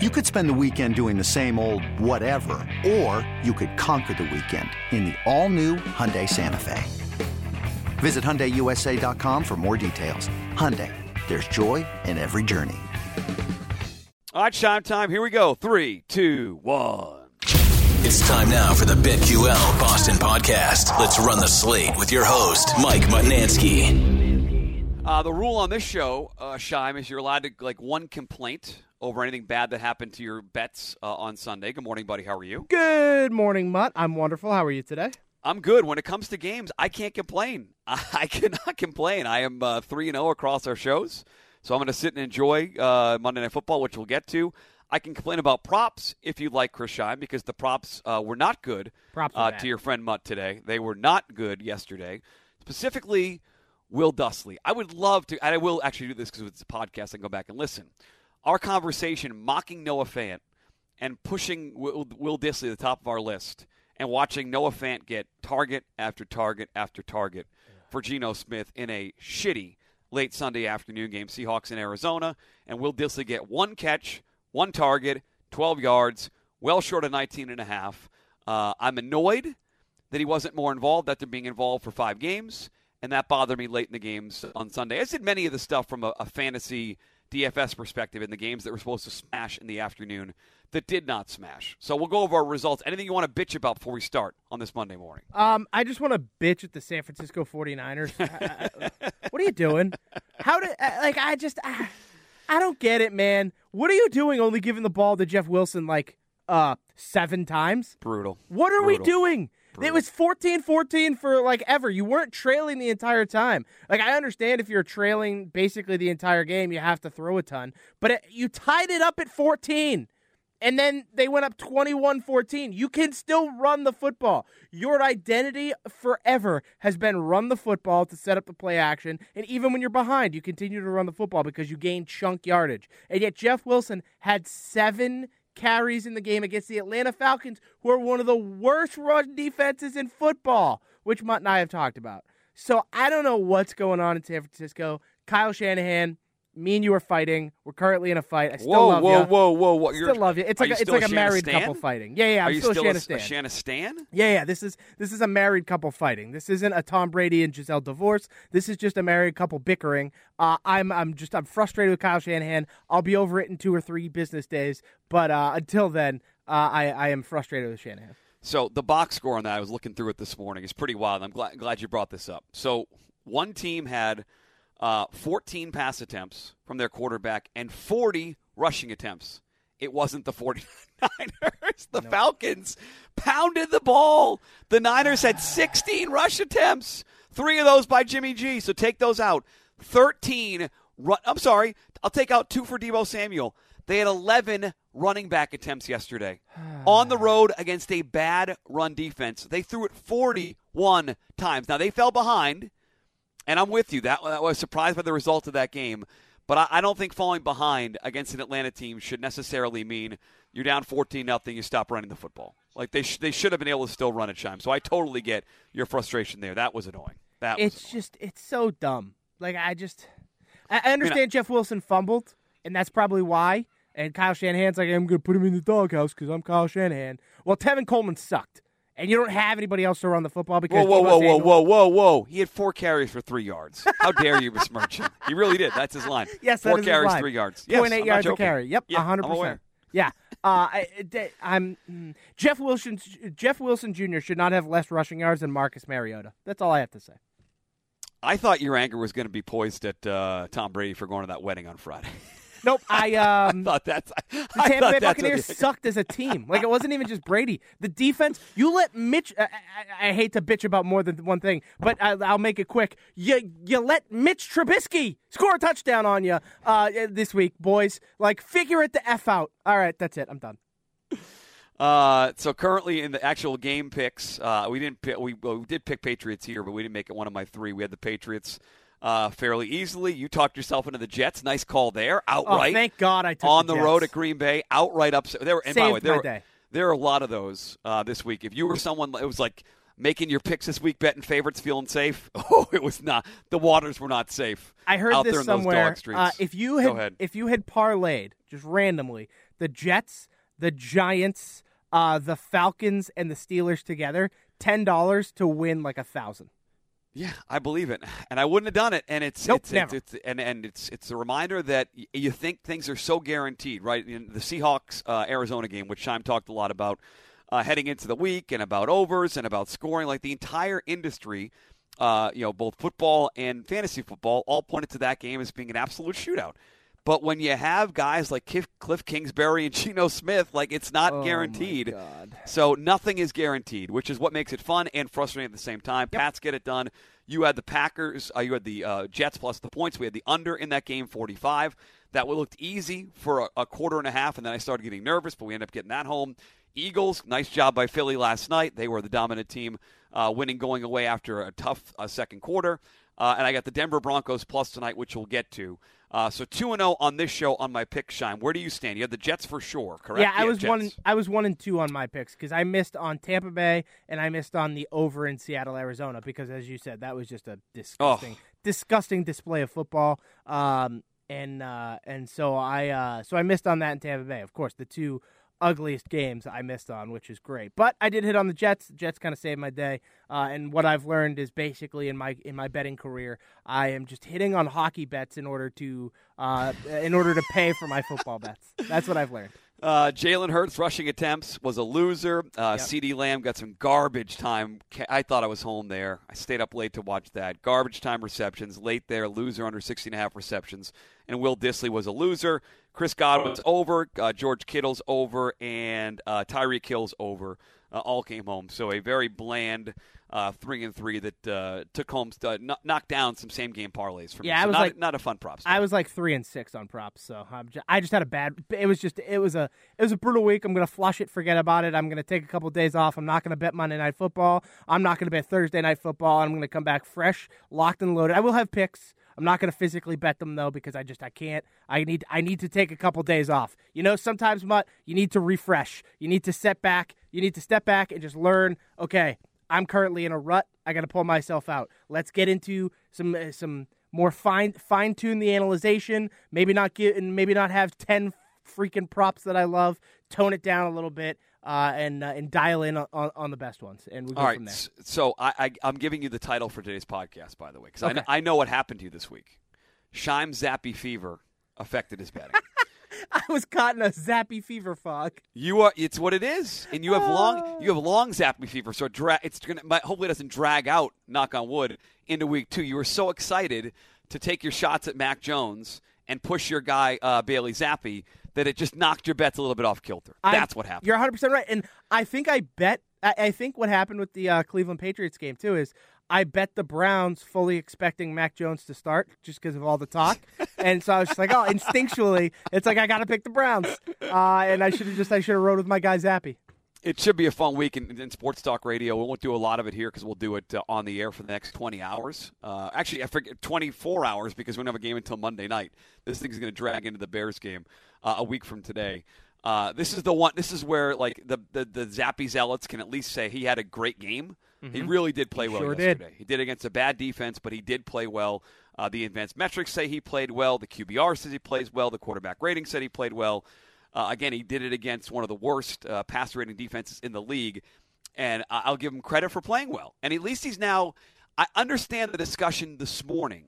You could spend the weekend doing the same old whatever, or you could conquer the weekend in the all-new Hyundai Santa Fe. Visit HyundaiUSA.com for more details. Hyundai, there's joy in every journey. All right, shine time. Here we go. Three, two, one. It's time now for the BetQL Boston podcast. Let's run the slate with your host, Mike Mutnansky. Uh, the rule on this show, uh, Scheim, is you're allowed to like one complaint over anything bad that happened to your bets uh, on Sunday. Good morning, buddy. How are you? Good morning, Mutt. I'm wonderful. How are you today? I'm good. When it comes to games, I can't complain. I, cannot complain. I am uh, three and zero across our shows, so I'm going to sit and enjoy uh, Monday Night Football, which we'll get to. I can complain about props if you like, Chris Shine, because the props uh, were not good. Props uh, to your friend Mutt today. They were not good yesterday. Specifically, Will Dissly. I would love to, and I will actually do this because it's a podcast. and go back and listen. Our conversation mocking Noah Fant and pushing Will, Will Dissly to the top of our list and watching Noah Fant get target after target after target for Geno Smith in a shitty late Sunday afternoon game, Seahawks in Arizona, and Will Dissly get one catch, one target, 12 yards, well short of 19 and a half. Uh, I'm annoyed that he wasn't more involved after being involved for five games, and that bothered me late in the games on Sunday. I did many of the stuff from a, a fantasy DFS perspective in the games that were supposed to smash in the afternoon that did not smash. So we'll go over our results. Anything you want to bitch about before we start on this Monday morning? Um, I just want to bitch at the San Francisco 49ers. I- I- what are you doing? How did like I just I, I don't get it, man. What are you doing only giving the ball to Jeff Wilson like uh 7 times? Brutal. What are we doing? It was 14-14 for like ever. You weren't trailing the entire time. Like I understand if you're trailing basically the entire game, you have to throw a ton, but it, you tied it up at 14. And then they went up 21-14. You can still run the football. Your identity forever has been run the football to set up the play action, and even when you're behind, you continue to run the football because you gain chunk yardage. And yet Jeff Wilson had 7 carries in the game against the Atlanta Falcons, who are one of the worst run defenses in football, which Mutt and I have talked about. So I don't know what's going on in San Francisco. Kyle Shanahan, me and you are fighting. We're currently in a fight. I still whoa, love whoa, you. whoa, whoa, whoa! Still love you. It's like you a, it's like a married Shanna couple fighting. Yeah, yeah. I'm Are you still, still Shanna a, Stan. a Shanna Stan? Yeah, yeah. This is this is a married couple fighting. This isn't a Tom Brady and Gisele divorce. This is just a married couple bickering. Uh, I'm I'm just I'm frustrated with Kyle Shanahan. I'll be over it in two or three business days. But uh, until then, uh, I I am frustrated with Shanahan. So the box score on that, I was looking through it this morning, is pretty wild. I'm glad, glad you brought this up. So one team had uh, 14 pass attempts from their quarterback and 40 rushing attempts. It wasn't the 49ers. The Falcons pounded the ball. The Niners had 16 rush attempts, three of those by Jimmy G. So take those out. 13. Run, I'm sorry, I'll take out two for Deebo Samuel. They had 11 running back attempts yesterday on the road against a bad run defense. They threw it 41 times. Now they fell behind, and I'm with you. That, that was surprised by the result of that game. But I, I don't think falling behind against an Atlanta team should necessarily mean you're down 14 nothing. You stop running the football. Like they sh- they should have been able to still run it, Scheim. So I totally get your frustration there. That was annoying. That was It's annoying. just it's so dumb. Like I just I, I understand Jeff Wilson fumbled, and that's probably why. And Kyle Shanahan's like, I'm going to put him in the doghouse because I'm Kyle Shanahan. Well, Tevin Coleman sucked, and you don't have anybody else to run the football because Whoa, whoa, Deebo whoa, whoa, whoa, whoa, whoa! He had four carries for three yards. How dare you besmirch him? He really did. That's his line. Yes, that four carries, three yards. Yes, Point eight I'm yards a carry. Yep, Yeah, hundred aware. percent. Yeah, uh, I, I'm mm, Jeff Wilson. Jeff Wilson Jr. should not have less rushing yards than Marcus Mariota. That's all I have to say. I thought your anger was going to be poised at uh, Tom Brady for going to that wedding on Friday. Nope, I um. I thought that's. I The Tampa Bay Buccaneers sucked as a team. Like it wasn't even just Brady. The defense. You let Mitch. I, I, I hate to bitch about more than one thing, but I, I'll make it quick. You you let Mitch Trubisky score a touchdown on you uh, this week, boys. Like figure it the f out. All right, that's it. I'm done. Uh, so currently in the actual game picks, uh, we didn't pick, we, well, we did pick Patriots here, but we didn't make it one of my three. We had the Patriots uh, fairly easily. You talked yourself into the Jets. Nice call there, Oh, outright thank God I took on the, the, road at Green Bay, outright upset. There were, and by the way, there were, there are a lot of those uh, this week. If you were someone, it was like making your picks this week, betting favorites, feeling safe. Oh, it was not. The waters were not safe. I heard out this there in those somewhere. dog streets. Uh, if you Go had ahead. if you had parlayed just randomly, the Jets, the Giants, uh, the Falcons, and the Steelers together, ten dollars to win like a thousand. Yeah, I believe it, and I wouldn't have done it. And it's Nope, it's, never. it's, it's and and it's it's a reminder that y- you think things are so guaranteed, right? In the Seahawks uh, Arizona game, which Scheim talked a lot about uh, heading into the week, and about overs and about scoring, like the entire industry. Uh, you know, both football and fantasy football all pointed to that game as being an absolute shootout. But when you have guys like Cliff, Cliff Kingsbury and Geno Smith, like it's not Oh, guaranteed. So nothing is guaranteed, which is what makes it fun and frustrating at the same time. Pats get it done. You had the Packers, uh, you had the uh, Jets plus the points. We had the under in that game, 45. That looked easy for a, a quarter and a half, and then I started getting nervous, but we ended up getting that home. Eagles, nice job by Philly last night. They were the dominant team, uh, winning going away after a tough uh, second quarter. Uh, and I got the Denver Broncos plus tonight, which we'll get to. Uh, so two and zero on this show on my pick. Shine. Where do you stand? You have the Jets for sure, correct? Yeah, I was Jets. one. I was one and two on my picks because I missed on Tampa Bay and I missed on the over in Seattle, Arizona. Because as you said, that was just a disgusting, disgusting display of football. Um, and uh, and so I uh, so I missed on that in Tampa Bay. Of course, the two ugliest games I missed on, which is great. But I did hit on the Jets. The Jets kind of saved my day. Uh, and what I've learned is basically in my in my betting career, I am just hitting on hockey bets in order to uh, in order to pay for my football bets. That's what I've learned. Uh, Jalen Hurts rushing attempts was a loser. Uh, Yep. CeeDee Lamb got some garbage time. I thought I was home there. I stayed up late to watch that. Garbage time receptions. Late there, loser under 60 and a half receptions. And Will Dissly was a loser. Chris Godwin's over. Uh, George Kittle's over. And uh, Tyreek Hill's over. Uh, all came home. So a very bland uh, three and three that uh, took home, uh, kno- knocked down some same game parlays for me. Yeah, I was not, like- not a fun prop. I was like three and six on props, so I'm just, I just had a bad. It was just it was a it was a brutal week. I'm gonna flush it, forget about it. I'm gonna take a couple days off. I'm not gonna bet Monday night football. I'm not gonna bet Thursday night football. I'm gonna come back fresh, locked and loaded. I will have picks. I'm not gonna physically bet them though because I just I can't. I need I need to take a couple days off. You know, sometimes Mutt, you need to refresh. You need to step back. You need to step back and just learn. Okay, I'm currently in a rut. I got to pull myself out. Let's get into some uh, some more fine fine tune the analyzation. Maybe not get and maybe not have ten freaking props that I love. Tone it down a little bit uh, and uh, and dial in on, on, the best ones, and we go All right. from there. So I, I, I'm giving you the title for today's podcast, by the way, because I, Okay. kn- I know what happened to you this week. Scheim Zappe fever affected his betting. I was caught in a Zappe fever fog. you are. It's what it is, and you have long. You have long Zappe fever, so it dra- it's gonna. Hopefully, it doesn't drag out. Knock on wood. Into week two, you were so excited to take your shots at Mac Jones and push your guy uh, Bailey Zappe that it just knocked your bets a little bit off kilter. I- That's what happened. You're 100 percent right, and I think I bet. I, I think what happened with the uh, Cleveland Patriots game too is I bet the Browns fully expecting Mac Jones to start just because of all the talk, and so I was just like, oh, instinctually, it's like I got to pick the Browns, uh, and I should have just I should have rode with my guy Zappe. It should be a fun week in, in Sports Talk Radio. We won't do a lot of it here because we'll do it uh, on the air for the next 20 hours. Uh, actually, I forget 24 hours because we don't have a game until Monday night. This thing's going to drag into the Bears game uh, a week from today. Uh, this is the one. This is where like the, the the Zappe zealots can at least say he had a great game. He really did play well sure did. He did against a bad defense, but he did play well. Uh, the advanced metrics say he played well. The QBR says he plays well. The quarterback rating said he played well. Uh, again, he did it against one of the worst uh, pass rating defenses in the league, and I'll give him credit for playing well. And at least he's now. I understand the discussion this morning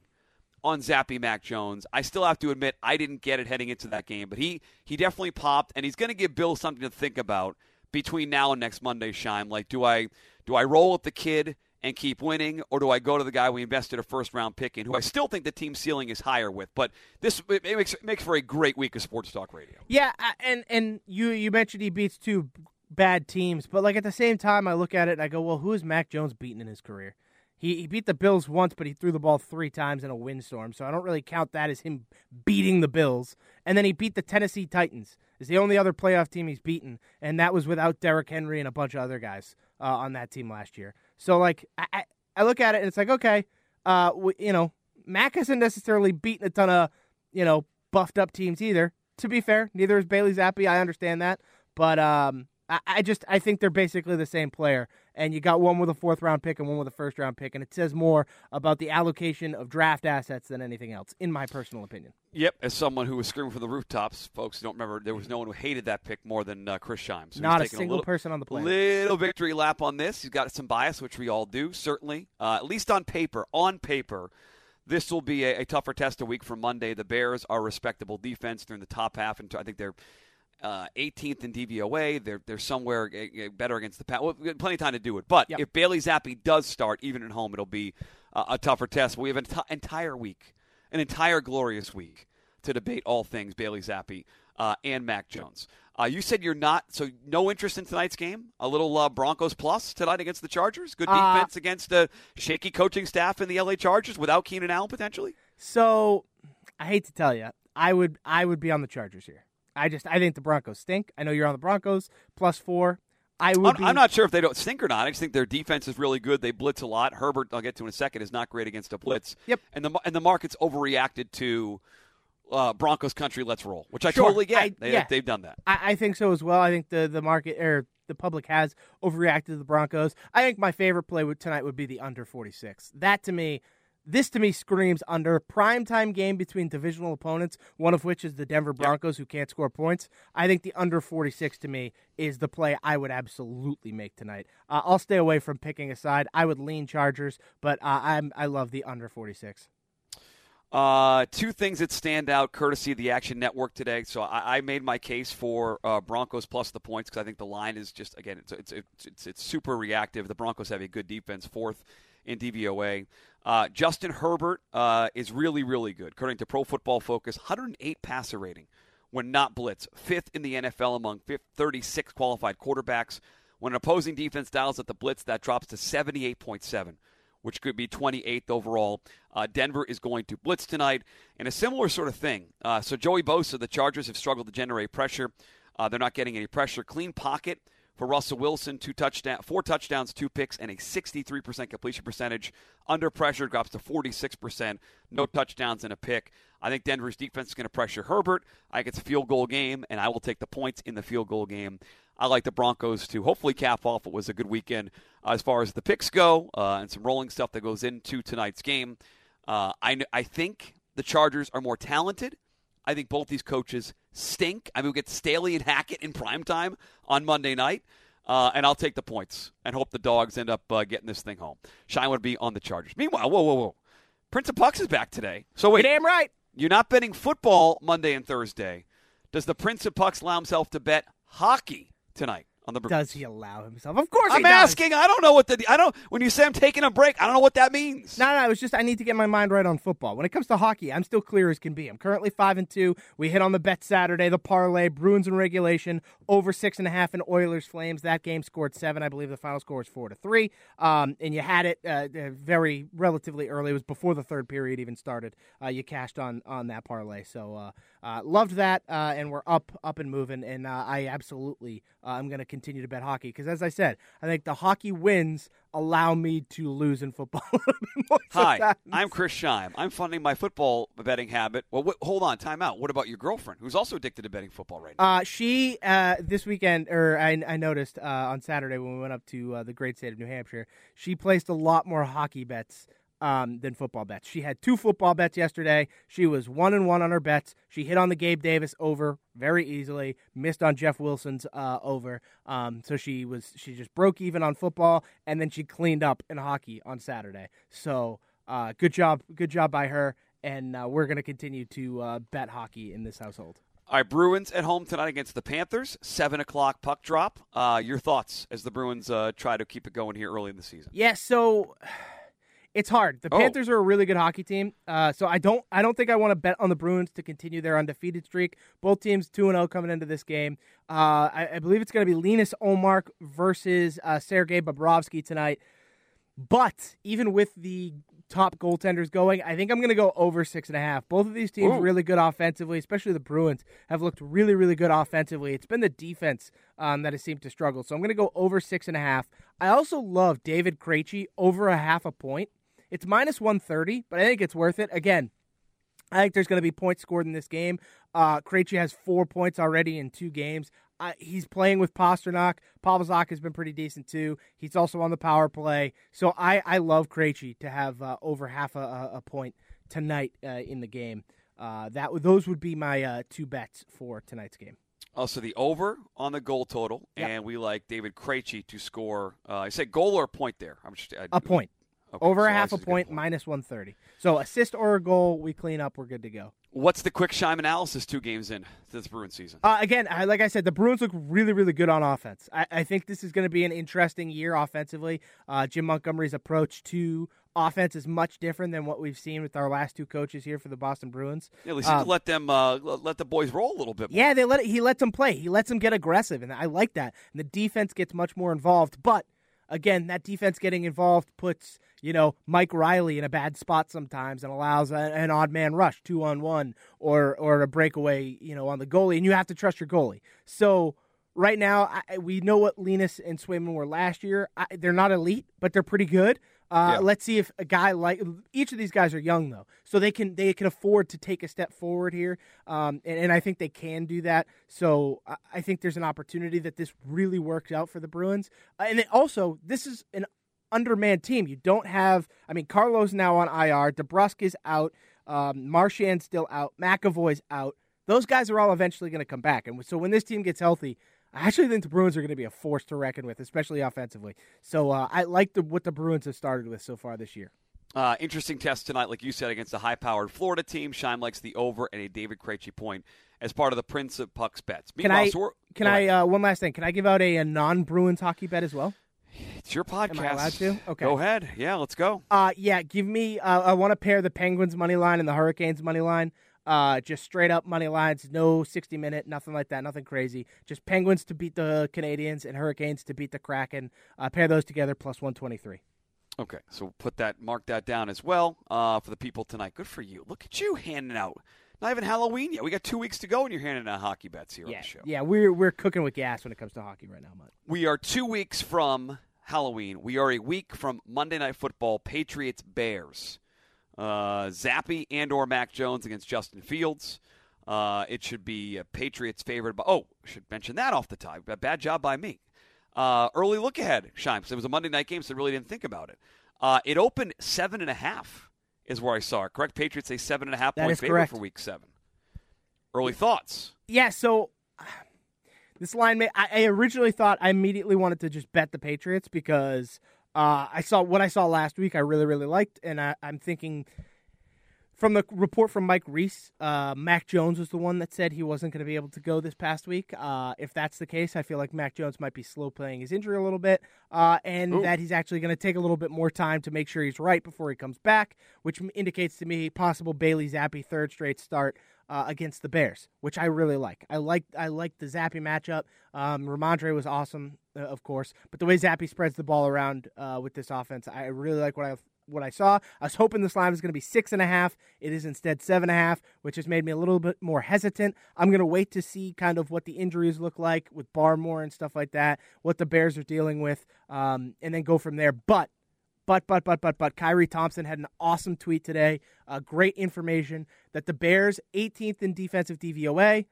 on Zappe Mac Jones. I still have to admit I didn't get it heading into that game, but he he definitely popped, and he's going to give Bill something to think about between now and next Monday's shine. Like, do I do I roll with the kid and keep winning, or do I go to the guy we invested a first round pick in, who I still think the team ceiling is higher with? But this it makes it makes for a great week of sports talk radio. Yeah, and and you you mentioned he beats two bad teams, but like at the same time, I look at it and I go, well, who has Mac Jones beaten in his career? He he beat the Bills once, but he threw the ball three times in a windstorm, so I don't really count that as him beating the Bills. And then he beat the Tennessee Titans. Is the only other playoff team he's beaten, and that was without Derrick Henry and a bunch of other guys uh, on that team last year. So like I, I look at it and it's like okay, uh, w- you know, Mac hasn't necessarily beaten a ton of you know buffed up teams either. To be fair, neither is Bailey Zappe. I understand that, but um, I, I just I think they're basically the same player, and you got one with a fourth round pick and one with a first round pick, and it says more about the allocation of draft assets than anything else, in my personal opinion. Yep, as someone who was screaming from the rooftops, folks don't remember there was no one who hated that pick more than uh, Chris Shimes. So Not a single little, person on the planet. Little victory lap on this. He's got some bias, which we all do, certainly. Uh, at least on paper. On paper, this will be a, a, tougher test a week from Monday. The Bears are respectable defense. They're in the top half, and I think they're uh, 18th in DVOA. They're they're somewhere uh, better against the pass. Well, plenty of time to do it. But yep. if Bailey Zappe does start, even at home, it'll be uh, a tougher test. We have an enti- entire week, an entire glorious week to debate all things Bailey Zappe uh, and Mac Jones. Uh, you said you're not, so no interest in tonight's game. A little uh, Broncos plus tonight against the Chargers. Good Uh, defense against a shaky coaching staff in the LA Chargers without Keenan Allen potentially. So, I hate to tell you, I would I would be on the Chargers here. I just I think the Broncos stink. I know you're on the Broncos plus four. I would. I'm, be, I'm not sure if they don't stink or not. I just think their defense is really good. They blitz a lot. Herbert, I'll get to in a second, is not great against a blitz. Yep. And the and the market's overreacted to uh, Broncos country. Let's roll, which I Sure. totally get. I- they, yeah. They've done that. I, I think so as well. I think the the market or the public has overreacted to the Broncos. I think my favorite play tonight would be the under 46. That to me, this to me screams under primetime game between divisional opponents, one of which is the Denver Broncos who can't score points. I think the under 46 to me is the play I would absolutely make tonight. Uh, I'll stay away from picking a side. I would lean Chargers, but uh, I'm I love the under 46. Uh, two things that stand out courtesy of the Action Network today. So I, I made my case for uh, Broncos plus the points because I think the line is just again it's, it's it's it's it's super reactive. The Broncos have a good defense, fourth in DVOA. Uh, Justin Herbert uh, is really really good according to Pro Football Focus. 108 passer rating when not blitz, fifth in the NFL among 36 qualified quarterbacks. When an opposing defense dials at the blitz, that drops to 78.7 which could be 28th overall. Uh, Denver is going to blitz tonight, and a similar sort of thing. Uh, so Joey Bosa, the Chargers have struggled to generate pressure. Uh, they're not getting any pressure. Clean pocket for Russell Wilson, two touchdown, four touchdowns, two picks, and a 63% completion percentage. Under pressure drops to 46%. No touchdowns and a pick. I think Denver's defense is going to pressure Herbert. I think it's a field goal game, and I will take the points in the field goal game. I like the Broncos to hopefully cap off. It was a good weekend uh, as far as the picks go uh, and some rolling stuff that goes into tonight's game. Uh, I, I think the Chargers are more talented. I think both these coaches stink. I mean, we get Staley and Hackett in prime time on Monday night. Uh, and I'll take the points and hope the dogs end up uh, getting this thing home. Shine would be on the Chargers. Meanwhile, whoa, whoa, whoa. Prince of Pucks is back today. So wait, You're damn right. you're not betting football Monday and Thursday. Does the Prince of Pucks allow himself to bet hockey tonight on the Does he allow himself? Of course I'm he does. asking. I don't know what the I don't. When you say I'm taking a break, I don't know what that means. No, no, it's just I need to get my mind right on football. When it comes to hockey, I'm still clear as can be. I'm currently five and two. We hit on the bet Saturday, the parlay, Bruins in regulation, over six and a half in Oilers Flames. That game scored seven. I believe the final score was four to three. Um, and you had it uh, uh, very relatively early. It was before the third period even started. Uh, you cashed on on that parlay, so uh, uh, loved that. Uh, and we're up up and moving. And uh, I absolutely uh, I'm going to continue to bet hockey because, as I said, I think the hockey wins allow me to lose in football. a little bit more Hi, sometimes. I'm Chris Scheim. I'm funding my football betting habit. Well, hold on, time out. What about your girlfriend, who's also addicted to betting football right now? Uh, she uh, this weekend, or I, I noticed uh, on Saturday when we went up to uh, the great state of New Hampshire, she placed a lot more hockey bets um, than football bets. She had two football bets yesterday. She was one and one on her bets. She hit on the Gabe Davis over very easily. Missed on Jeff Wilson's uh, over. Um, so she was she just broke even on football, and then she cleaned up in hockey on Saturday. So uh, good job, good job by her. And uh, we're going to continue to uh, bet hockey in this household. All right, Bruins at home tonight against the Panthers. Seven o'clock puck drop. Uh, your thoughts as the Bruins uh, try to keep it going here early in the season? Yeah, so it's hard. The Oh. Panthers are a really good hockey team, uh, so I don't I don't think I want to bet on the Bruins to continue their undefeated streak. Both teams two and zero coming into this game. Uh, I, I believe it's going to be Linus Ullmark versus uh, Sergei Bobrovsky tonight. But even with the top goaltenders going, I think I'm going to go over six and a half. Both of these teams Ooh. really good offensively, especially the Bruins have looked really, really good offensively. It's been the defense um, that has seemed to struggle. So I'm going to go over six and a half. I also love David Krejci over a half a point. It's minus 130, but I think it's worth it. Again, I think there's going to be points scored in this game. Uh, Krejci has four points already in two games. Uh, he's playing with Pastrnak. Pavel Zacha has been pretty decent too. He's also on the power play. So I, I love Krejci to have uh, over half a, a point tonight uh, in the game. Uh, that those would be my uh, two bets for tonight's game. Also, the over on the goal total, Yep. and we like David Krejci to score. Uh, I say goal or a point there. I'm just I, A point. Okay, Over so a half a point, good minus 130. So assist or a goal, we clean up, we're good to go. What's the quick Scheim analysis two games in this Bruins season? Uh, again, I, like I said, the Bruins look really, really good on offense. I, I think this is going to be an interesting year offensively. Uh, Jim Montgomery's approach to offense is much different than what we've seen with our last two coaches here for the Boston Bruins. Yeah, at least um, let them uh, let let the boys roll a little bit. More. Yeah, they let it, he lets them play. He lets them get aggressive, and I like that. And the defense gets much more involved. But again, that defense getting involved puts you know Mike Riley in a bad spot sometimes and allows a, an odd man rush, two on one, or or a breakaway, you know, on the goalie, and you have to trust your goalie. So. Right now, I, we know what Linus and Swayman were last year. I, they're not elite, but they're pretty good. Uh, Yeah. Let's see if a guy like each of these guys are young though, so they can they can afford to take a step forward here, um, and, and I think they can do that. So I, I think there's an opportunity that this really works out for the Bruins, uh, and then also this is an undermanned team. You don't have, I mean, Carlos now on IR, DeBrusk is out, um, Marchand's still out, McAvoy's out. Those guys are all eventually going to come back, and so when this team gets healthy, I actually think the Bruins are going to be a force to reckon with, especially offensively. So uh, I like the, what the Bruins have started with so far this year. Uh, interesting test tonight, like you said, against a high-powered Florida team. Scheim likes the over and a David Krejci point as part of the Prince of Pucks bets. Can I? so Can I? Uh, one last thing. Can I give out a, a non-Bruins hockey bet as well? It's your podcast. am I allowed to? Okay. Go ahead. Yeah, let's go. Uh, yeah. Give me. Uh, I want to pair the Penguins money line and the Hurricanes money line. Uh, just straight up money lines. No sixty minute. Nothing like that. Nothing crazy. Just Penguins to beat the Canadiens and Hurricanes to beat the Kraken. Uh, pair those together plus one twenty three. Okay, so put that, mark that down as well uh, for the people tonight. Good for you. Look at you handing out. Not even Halloween yet. We got two weeks to go, and you're handing out hockey bets here on Yeah. the show. Yeah. We're we're cooking with gas when it comes to hockey right now, Mutt. We are two weeks from Halloween. We are a week from Monday Night Football, Patriots Bears. Uh, Zappe and or Mac Jones against Justin Fields. Uh, it should be a Patriots favored. By, oh, should mention that off the top. A bad job by me. Uh, early look ahead, Shimes. It was a Monday night game, so I really didn't think about it. Uh, it opened seven and a half, is where I saw it. Correct? Patriots a seven and a half That point favorite correct. for Week Seven. Early thoughts. Yeah, so this line, may, I, I originally thought I immediately wanted to just bet the Patriots because uh, I saw what I saw last week. I really, really liked, and I, I'm thinking from the report from Mike Reiss, uh, Mac Jones was the one that said he wasn't going to be able to go this past week. Uh, if that's the case, I feel like Mac Jones might be slow playing his injury a little bit, uh, and Ooh. that he's actually going to take a little bit more time to make sure he's right before he comes back, which indicates to me possible Bailey Zappe third straight start uh, against the Bears, which I really like. I like I like the Zappe matchup. Um, Rhamondre was awesome, uh, of course, but the way Zappe spreads the ball around uh, with this offense, I really like what I what I saw. I was hoping this line was going to be six and a half. It is instead seven and a half, which has made me a little bit more hesitant. I'm going to wait to see kind of what the injuries look like with Barmore and stuff like that, what the Bears are dealing with, um, and then go from there. But but, but, but, but, but, Kyrie Thompson had an awesome tweet today. Uh, great information that the Bears 18th in defensive DVOA,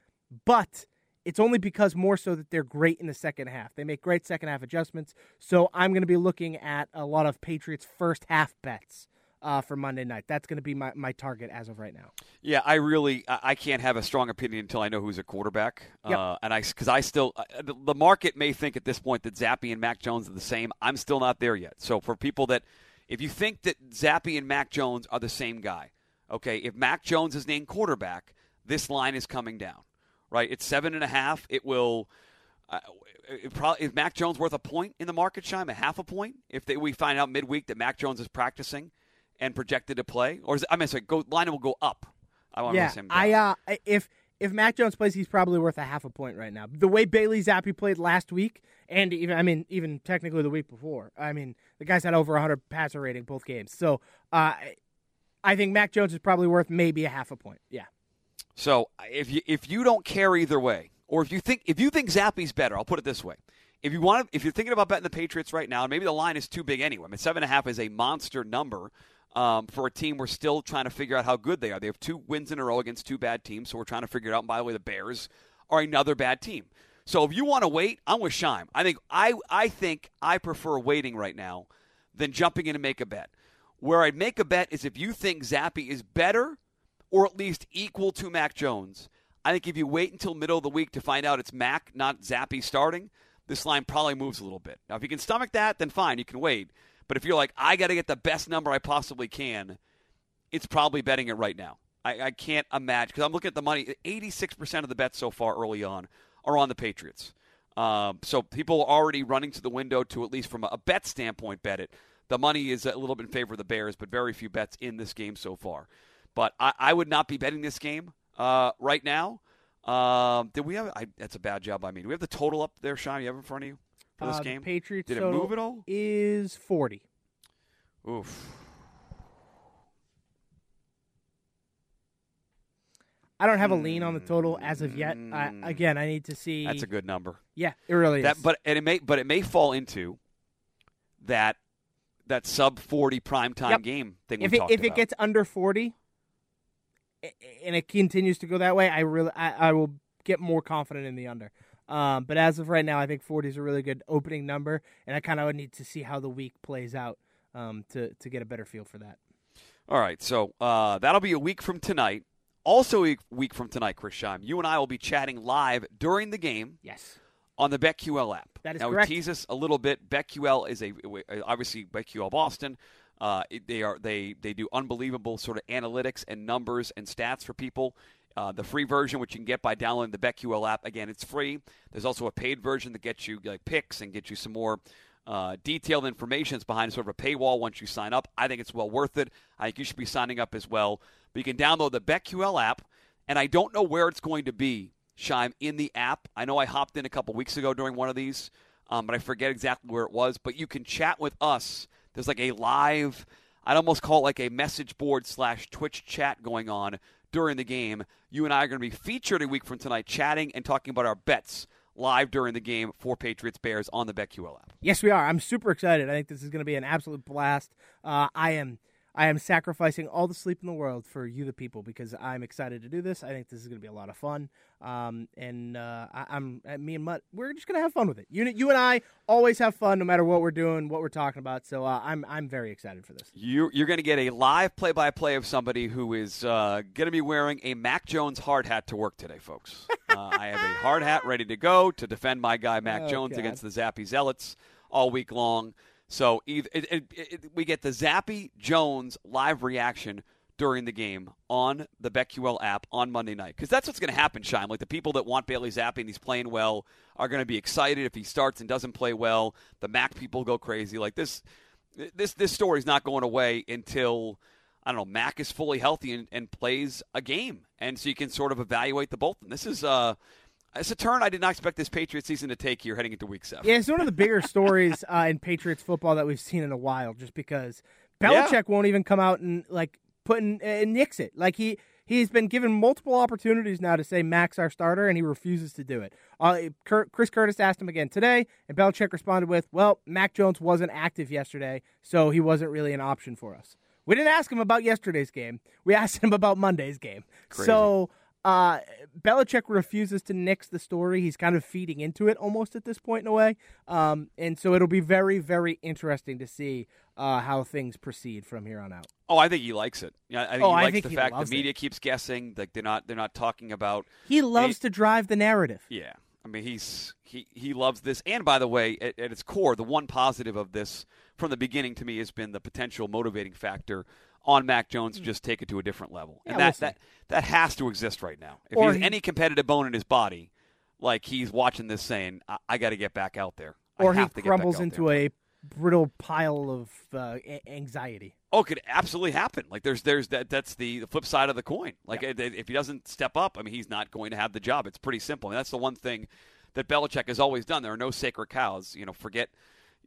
but it's only because more so that they're great in the second half. They make great second half adjustments. So I'm going to be looking at a lot of Patriots first half bets uh, for Monday night. That's going to be my, my target as of right now. Yeah, I really I can't have a strong opinion until I know who's a quarterback. Yep. Uh, and I because I still uh, the the market may think at this point that Zappe and Mac Jones are the same. I'm still not there yet. So for people that if you think that Zappe and Mac Jones are the same guy, okay, if Mac Jones is named quarterback, this line is coming down. Right, it's seven and a half. It will. Uh, it probably, is Mac Jones worth a point in the market, Scheim? A half a point? If they, we find out midweek that Mac Jones is practicing and projected to play, or is it, I mean, sorry, go line will go up. I want yeah, to say I uh, if if Mac Jones plays, he's probably worth a half a point right now. The way Bailey Zappe played last week, and even I mean, even technically the week before. I mean, the guy's had over 100 passer rating both games. So, uh, I think Mac Jones is probably worth maybe a half a point. Yeah. So if you if you don't care either way, or if you think if you think Zappe's better, I'll put it this way: if you want to, if you're thinking about betting the Patriots right now, and maybe the line is too big anyway. I mean, seven and a half is a monster number. Um, for a team we're still trying to figure out how good they are. They have two wins in a row against two bad teams, so we're trying to figure it out. And by the way, the Bears are another bad team. So if you want to wait, I'm with Scheim. I think I I think I prefer waiting right now than jumping in to make a bet. Where I'd make a bet is if you think Zappe is better or at least equal to Mac Jones. I think if you wait until middle of the week to find out it's Mac, not Zappe starting, this line probably moves a little bit. Now, if you can stomach that, then fine, you can wait. But if you're like, I got to get the best number I possibly can, it's probably betting it right now. I, I can't imagine because I'm looking at the money. 86% of the bets so far early on are on the Patriots. Um, so people are already running to the window to at least from a bet standpoint bet it. The money is a little bit in favor of the Bears, but very few bets in this game so far. But I, I would not be betting this game uh, right now. Um, did we have? I, that's a bad job. I mean, do we have the total up there, Sean? You have in front of you for this Uh, game? Patriots Did it move at all? Is forty. Oof. I don't have a lean on the total as of yet. I, again, I need to see. That's a good number. Yeah, it really That, is. but and it may, but it may fall into that that sub forty primetime Yep. game thing. if we it if it gets under forty, and it continues to go that way, I really I, I will get more confident in the under. Um, but as of right now, I think forty is a really good opening number, and I kind of would need to see how the week plays out um, to to get a better feel for that. All right, so uh, that'll be a week from tonight. Also, a week from tonight, Chris Scheim, you and I will be chatting live during the game Yes. on the BetQL app. That is now, correct. we tease this a little bit. BetQL is a obviously BetQL Boston. Uh, they are they they do unbelievable sort of analytics and numbers and stats for people. Uh, the free version, which you can get by downloading the BetQL app, again, it's free. There's also a paid version that gets you like picks and gets you some more uh, detailed information. It's behind sort of a paywall once you sign up. I think it's well worth it. I think you should be signing up as well. But you can download the BetQL app, and I don't know where it's going to be, Scheim, in the app. I know I hopped in a couple weeks ago during one of these, um, but I forget exactly where it was. But you can chat with us. There's like a live, I'd almost call it like a message board slash Twitch chat going on during the game. You and I are going to be featured a week from tonight, chatting and talking about our bets live during the game for Patriots Bears on the BetQL app. Yes, we are. I'm super excited. I think this is going to be an absolute blast. Uh, I am. I am sacrificing all the sleep in the world for you, the people, because I'm excited to do this. I think this is going to be a lot of fun, um, and uh, I, I'm uh, me and Mutt. We're just going to have fun with it. You, you and I always have fun, no matter what we're doing, what we're talking about. So uh, I'm I'm very excited for this. You, you're going to get a live play-by-play of somebody who is uh, going to be wearing a Mac Jones hard hat to work today, folks. uh, I have a hard hat ready to go to defend my guy Mac Oh, Jones God. against the Zappe Zealots all week long. So either, it, it, it, we get the Zappy Jones live reaction during the game on the BetQL app on Monday night. Because that's what's going to happen, Shine. Like the people that want Bailey Zappe and he's playing well are going to be excited if he starts and doesn't play well. The Mac people go crazy. Like this, this this story's not going away until I don't know Mac is fully healthy and, and plays a game, and so you can sort of evaluate the both. And this is uh, it's a turn I did not expect this Patriots season to take here heading into Week Seven. Yeah, it's one of the bigger stories uh, in Patriots football that we've seen in a while. Just because Yeah. Belichick won't even come out and like put in and nix it. Like he he's been given multiple opportunities now to say Max our starter, and he refuses to do it. Uh, Chris Curtis asked him again today, and Belichick responded with, "Well, Mac Jones wasn't active yesterday, so he wasn't really an option for us." We didn't ask him about yesterday's game. We asked him about Monday's game. So uh, Belichick refuses to nix the story. He's kind of feeding into it almost at this point in a way. Um, and so it'll be very, very interesting to see uh, how things proceed from here on out. Oh, I think he likes it. Yeah, I think Oh, he likes think the he fact the media it. keeps guessing. Like they're not they're not talking about. He loves to drive the narrative. Yeah, I mean he's he he loves this. And by the way, at, at its core, the one positive of this from the beginning to me has been the potential motivating factor on Mac Jones to just take it to a different level, and Hmm. Yeah, we'll that that that has to exist right now. If Or he has any competitive bone in his body, like he's watching this saying, "I, I got to get back out there," I Or he crumbles into there. a brittle pile of uh, a- anxiety. Oh, it could absolutely happen. Like there's there's that that's the, the flip side of the coin. Like if if he doesn't step up, I mean he's not going to have the job. It's pretty simple. And that's the one thing that Belichick has always done. There are no sacred cows. You know, forget.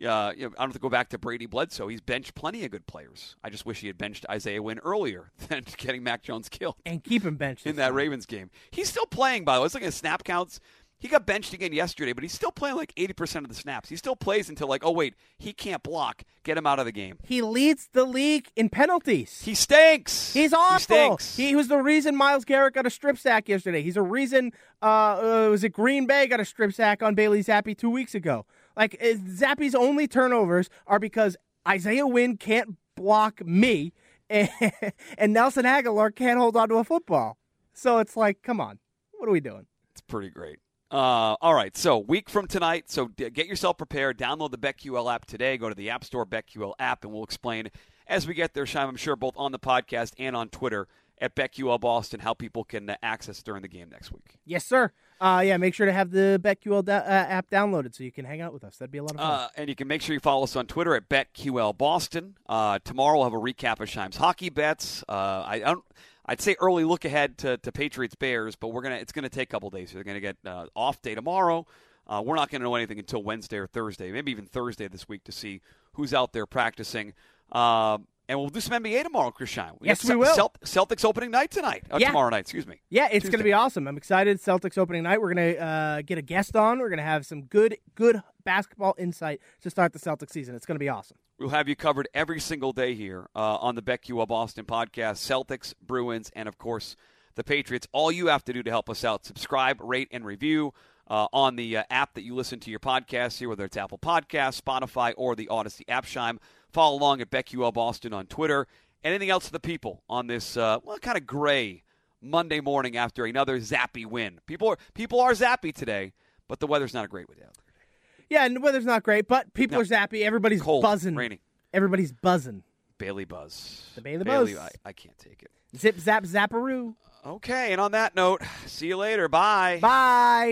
Uh, you know, I don't have to go back to Brady Bledsoe. He's benched plenty of good players. I just wish he had benched Isaiah Wynn earlier than getting Mac Jones killed And keep him benched. in that time. Ravens game. He's still playing, by the way. Let's look at snap counts. he got benched again yesterday, but he's still playing like 80% of the snaps. He still plays until like, oh wait, he can't block. Get him out of the game. He leads the league in penalties. He stinks. He's awful. He stinks. He was the reason Myles Garrett got a strip sack yesterday. He's a reason. Uh, uh, was it Green Bay got a strip sack on Bailey Zappe two weeks ago? Like Zappe's only turnovers are because Isaiah Wynn can't block me, and, and Nelson Agholor can't hold on to a football. So it's like, come on, what are we doing? It's pretty great. Uh, all right, so week from tonight. So d- get yourself prepared. Download the BetQL app today. Go to the App Store BetQL app, and we'll explain as we get there, Scheim. I'm sure both on the podcast and on Twitter at BetQL Boston how people can uh, access during the game next week. Yes, sir. Uh, yeah, make sure to have the BetQL da- uh, app downloaded so you can hang out with us. That'd be a lot of fun. Uh, and you can make sure you follow us on Twitter at BetQL Boston. Uh, tomorrow we'll have a recap of Scheim's hockey bets. Uh, I, don't. I'd say early look ahead to, to Patriots Bears, but we're gonna it's gonna take a couple days. They're gonna get uh, off day tomorrow. We're not gonna know anything until Wednesday or Thursday, maybe even Thursday this week to see who's out there practicing. And we'll do some NBA tomorrow, Chris Shine. We Yes, we will. Celt- Celtics opening night tonight. Uh, Yeah. Tomorrow night, excuse me. Yeah, it's going to be awesome. I'm excited. Celtics opening night. We're going to uh, get a guest on. We're going to have some good, good basketball insight to start the Celtics season. It's going to be awesome. We'll have you covered every single day here uh, on the BetQL Boston podcast. Celtics, Bruins, and of course the Patriots. All you have to do to help us out: subscribe, rate, and review uh, on the uh, app that you listen to your podcast here, whether it's Apple Podcasts, Spotify, or the Audacy app. Scheim. Follow along at BetQL Boston on Twitter. Anything else to the people on this uh, well, kind of gray Monday morning after another zappy win? People are people are zappy today, but the weather's not a great way out. Yeah, and the weather's not great, but people No. are zappy. Everybody's Cold, buzzing. rainy. Everybody's buzzing. Bailey Buzz. The Bailey Bailey, Buzz. I, I can't take it. Zip, zap, zapparoo. Okay, and on that note, see you later. Bye. Bye.